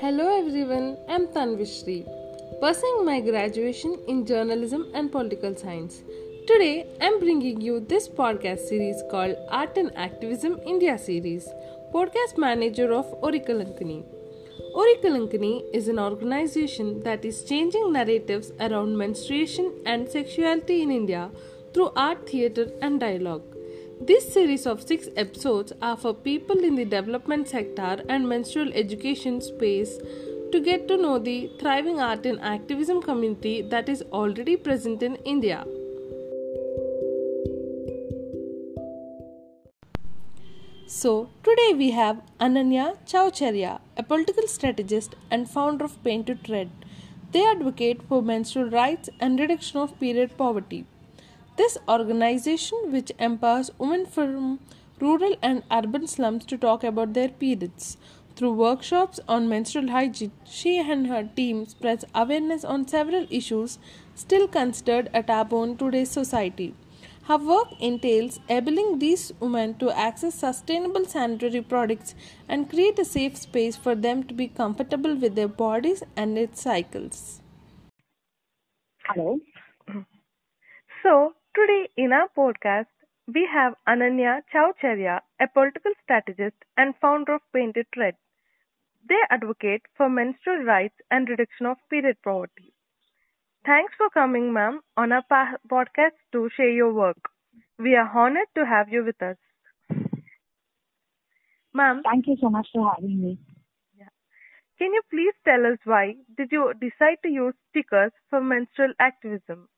Hello everyone, I'm Tanvishri, pursuing my graduation in journalism and political science. Today, I'm bringing you this podcast series called Art and Activism India series, podcast manager of Orikalankini. Orikalankini is an organization that is changing narratives around menstruation and sexuality in India through art, theatre, and dialogue. This series of six episodes are for people in the development sector and menstrual education space to get to know the thriving art and activism community that is already present in India. So, today we have Ananya Chhaochharia, a political strategist and founder of Painted Red. They advocate for menstrual rights and reduction of period poverty. This organization, which empowers women from rural and urban slums to talk about their periods. Through workshops on menstrual hygiene, she and her team spreads awareness on several issues still considered a taboo in today's society. Her work entails enabling these women to access sustainable sanitary products and create a safe space for them to be comfortable with their bodies and its cycles. Hello. So, Today in our podcast, we have Ananya Chhaochharia, a political strategist and founder of Painted Red. They advocate for menstrual rights and reduction of period poverty. Thanks for coming, ma'am, on our podcast to share your work. We are honored to have you with us. Ma'am. Thank you so much for having me. Yeah. Can you please tell us why did you decide to use stickers for menstrual activism?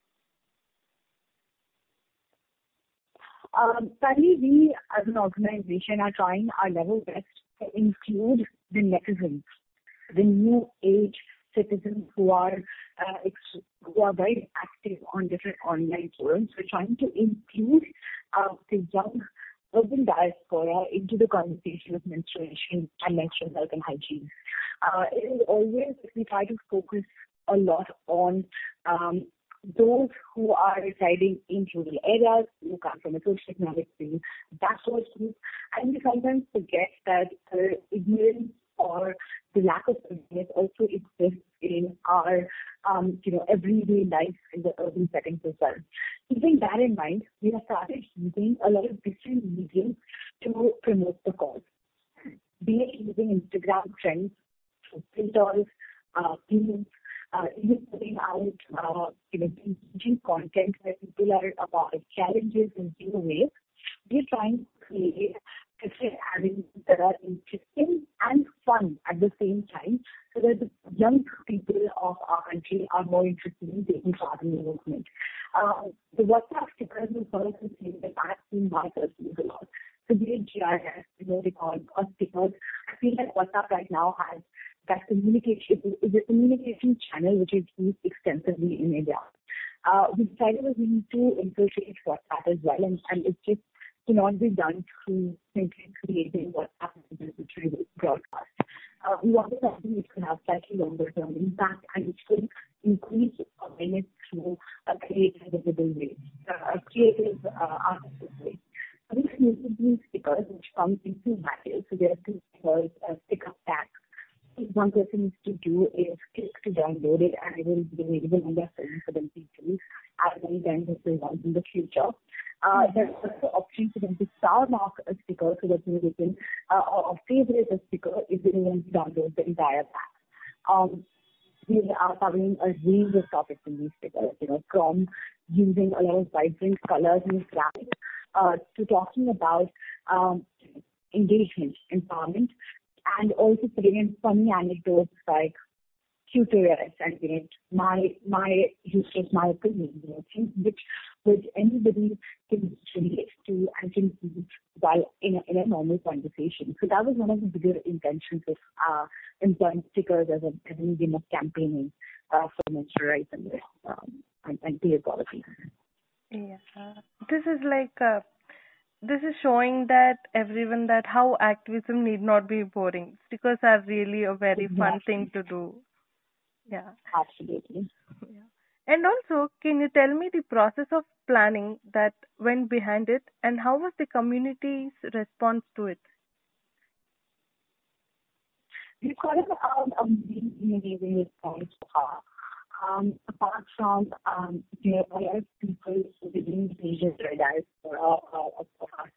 Currently, we as an organization are trying our level best to include the netizens, the new age citizens who are uh, very active on different online forums. We're trying to include uh, the young urban diaspora into the conversation of menstruation and menstrual health and hygiene. Uh, it is always we try to focus a lot on um, those who are residing in rural areas, who come from a socioeconomic backward group, and we sometimes forget that the ignorance or the lack of awareness also exists in our, um, you know, everyday life in the urban settings as well. Keeping that in mind, we have started using a lot of different mediums to promote the cause. Be it using Instagram trends, filters, uh, even putting out, you know, engaging content where people are about challenges in new ways. We're trying to create different avenues that are interesting and fun at the same time so that the young people of our country are more interested in taking part in the movement. Uh, the WhatsApp stickers is one of the that I've seen myself use a lot. So be it GIS, you know, record or stickers. I feel like WhatsApp right now has that communication is a communication channel which is used extensively in India. Uh, we decided that we need to infiltrate WhatsApp as well, and, and it just cannot be done through simply creating WhatsApp which broadcast. Uh, we wanted something which could have slightly longer term impact and which could increase awareness through a creative, visible way, uh, a creative, uh, artistic way. So created these stickers which come in two materials. So there are two stickers, a sticker pack one person needs to do is click to download it and it will be available on their phone for them to use as many times as they want in the future. Uh, there's also option for them to star mark a sticker so that they can uh, or favorite a sticker if they want to download the entire pack. Um, we are covering a range of topics in these stickers, you know, from using a lot of vibrant colors and graphics uh, to talking about um, engagement, empowerment, and also putting in funny anecdotes like QTS and know, my my useless my opinion, you know, things which which anybody can relate to and can use while in a, in a normal conversation. So that was one of the bigger intentions of uh, employing stickers as a, as a medium of campaigning uh, for menstrual rights and, um, and, and peer. Yeah, this is like uh, this is showing that everyone that how activism need not be boring. Stickers are really a very exactly. fun thing to do. Yeah. Absolutely. Yeah. And also, can you tell me the process of planning that went behind it and how was the community's response to it? we've got um, amazing, amazing response so far. Um, apart from the a lot of people within the Asian paradise for our,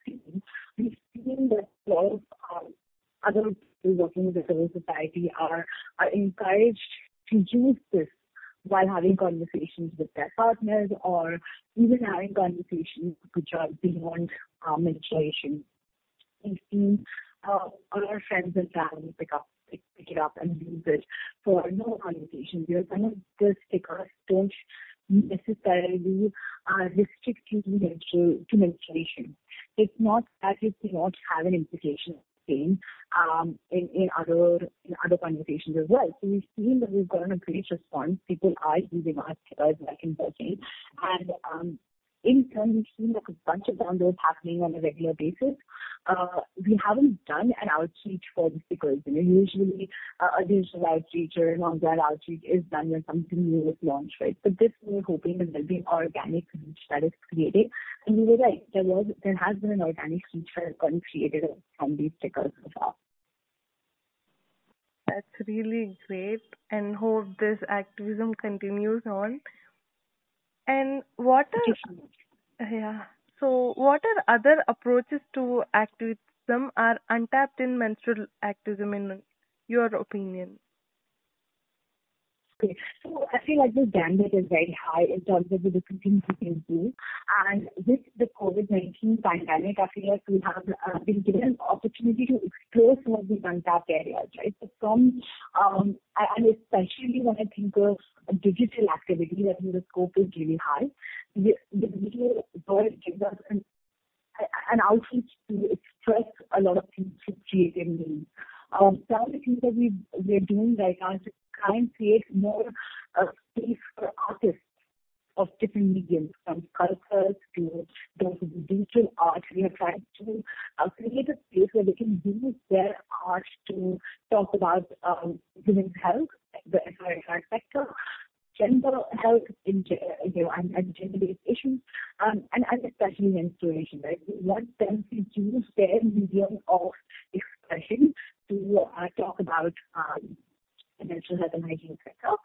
team, we've seen that a lot of um, other people working with the civil society are, encouraged to use this while having conversations with their partners or even having conversations which are beyond um, menstruation. We've seen uh, our friends and family pick up pick, it up and use it for no. You know, some of the stickers don't necessarily uh, restrict you to, menstrual, to menstruation. It's not that it cannot have an implication same um, in, in other in other conversations as well. So we've seen that we've gotten a great response. People are using our stickers like in person, and um, in turn, we've seen like a bunch of downloads happening on a regular basis. Uh, we haven't done an outreach for the stickers. You know, usually uh, a digital outreach or an online outreach is done when something new is launched, right? But this we're hoping that there'll be an organic reach that is created. And you were right, there was there has been an organic reach that has gotten created from these stickers so far. That's really great and hope this activism continues on. And what are yeah. So what are other approaches to activism are untapped in menstrual activism in your opinion? Okay. So I feel like the gambit is very high in terms of the different things we can do. And with the COVID-19 pandemic, I feel like we have uh, been given an opportunity to explore some of these untapped areas, right? So from, um, and especially when I think of digital activity, I think the scope is really high. The, digital world gives us an, an outreach to express a lot of things through creative means. Um, some of the things that we, we're doing right now is try and create more space for artists of different mediums, from sculptors to those who do digital art. We are trying to uh, create a space where they can use their art to talk about um, women's health, the SRHR sector, gender health in you know and, and gender-based issues, um, and, and especially menstruation. Right, we want them to use their medium of expression to uh, talk about um, mental health and hygiene sector.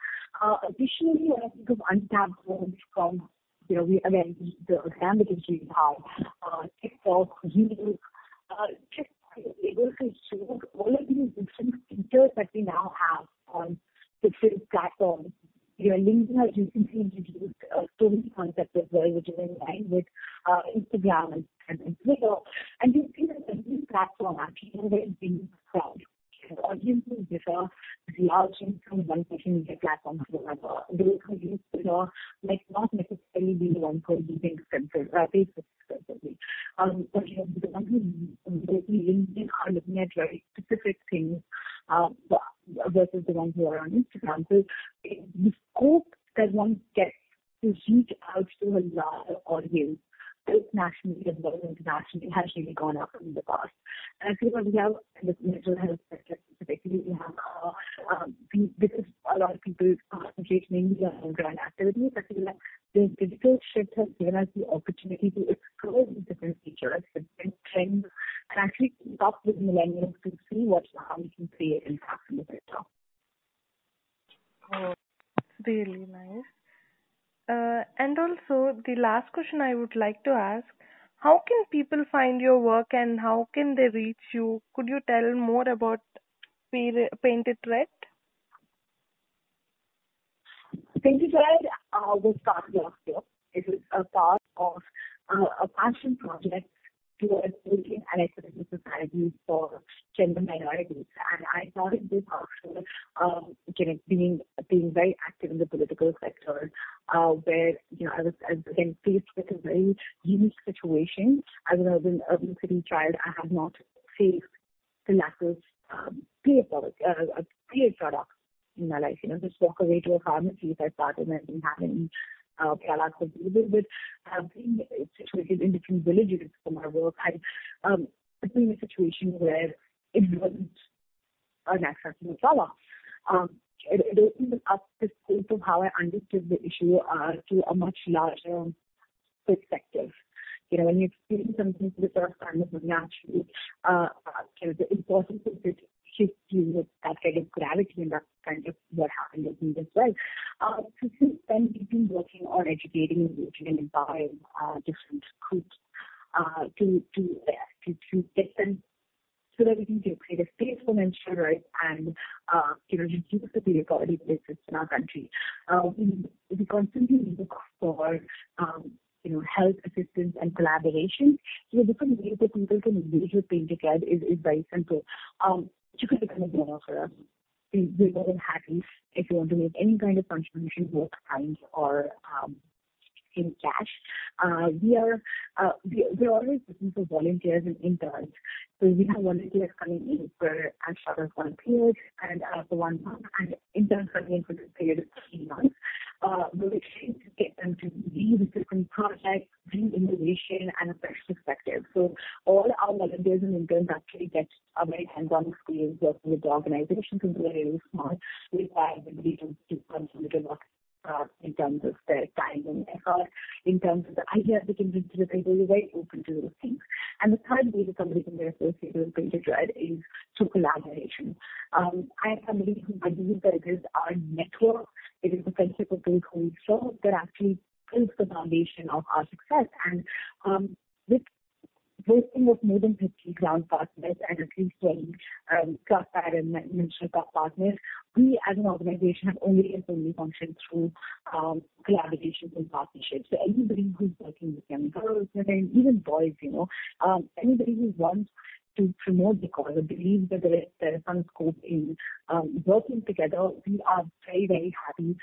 Uh, additionally, when I think of untapped zones from, you know, we again, the gambit is really high. Uh, TikTok, YouTube, uh, just able to show all of these different features that we now have on different platforms. You know, LinkedIn has recently introduced a story concept as well, which is in line with uh, Instagram and, and, Twitter. And you see that every platform actually has a very big crowd audiences differ largely from one social media platform to another. Those who use Twitter might not necessarily be the ones who are using uh, Facebook extensively. Um, but you know, the ones who basically LinkedIn are looking at very specific things uh, versus the ones who are on Instagram. The scope that one gets to reach out to a larger audience both nationally as well as internationally has really gone up in the past. And I feel like we have in the mental health sector specifically, we have uh, um, we, because a lot of people concentrate mainly on ground activities. Feel like the digital shift has given us the opportunity to explore these different features, different trends, and actually keep up with millennials to see what how we can create impact in the sector. Oh, really nice. Uh, and also, the last question I would like to ask how can people find your work and how can they reach you? Could you tell more about Painted Red? Thread uh, was started last year. It was a part of uh, a passion project towards building an equitable society for gender minorities. And I started this after um, you know, being being very active in the political sector, uh, where you know I was, I was again faced with a very unique situation. As an urban urban city child, I had not faced the lack of um, period product, uh, period products in my life. You know, just walk away to a pharmacy if I started and I didn't have any uh, products available, but uh, being situated in different villages for my work, I um, put me in a situation where it wasn't an accessible product. Um, it, it opened up the scope of how I understood the issue uh, to a much larger perspective. You know, when you experience something for the first time, it's naturally uh, uh, you know, the importance of it you with that kind of gravity and that's kind of what happened with me as well. Uh, so since then, we've been working on educating, engaging, and empowering uh, different groups uh, to, to, to, to get them so that we can create a space for menstrual rights and uh, you know reduce the poverty that in our country. Uh, we, we constantly look for um, you know, health assistance and collaboration. So the different ways that people can engage with Painted Red is, is very simple. Um, you can become a donor for us. We're more than happy if you want to make any kind of contribution, both kind or um, in cash. Uh, we are uh, we, we're always looking for volunteers and interns. So we have volunteers coming in for as short as one period and for one month, and interns coming in for this period of three months. We're trying to get them to lead different projects, bring innovation and a fresh perspective. So all our volunteers and interns actually get a very hands-on experience working with the organization and they're really smart. We the ability to, a lot uh, in terms of their time and effort, in terms of the ideas they can bring to the table. We're very open to those things. And the third way that somebody can get associated with Painted Red is through collaboration. Um, I am somebody who believes that it is our network, it is the friendship of those who we serve that actually builds the foundation of our success. And um, with boasting of more than 50 ground partners and at least 20 um, cross and menstrual partners, we as an organization have only and only functioned through um, collaborations and partnerships. So anybody who's working with young girls, women, even boys, you know, um, anybody who wants to promote the cause or believes that there is, there is some scope in um, working together, we are very, very happy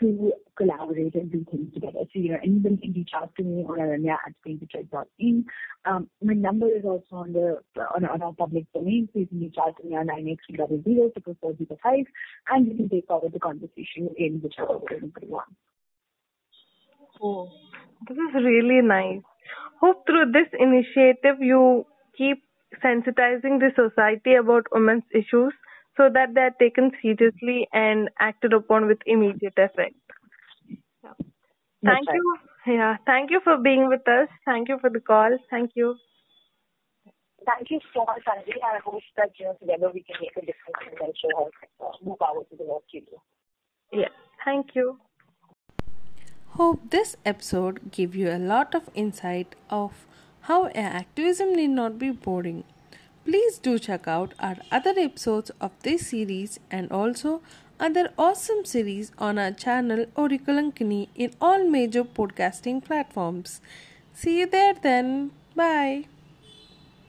to collaborate and do things together. So, you know, anybody can reach out to me on Ananya at paintedred.in. Um, my number is also on the on, on our public domain, so you can reach out to me on 98300 and we can take forward the conversation in whichever way anybody wants. Oh, this is really nice. Hope through this initiative you keep sensitizing the society about women's issues so that they are taken seriously and acted upon with immediate effect. Yeah. Thank right. you. Yeah, thank you for being with us. Thank you for the call. Thank you. Thank you so much, Sanjay. I hope that you know, together we can make a difference in mental health, uh, move forward to the work you do. Yeah, thank you. Hope this episode gave you a lot of insight of how activism need not be boring Please do check out our other episodes of this series and also other awesome series on our channel Orikalankini in all major podcasting platforms. See you there then. Bye.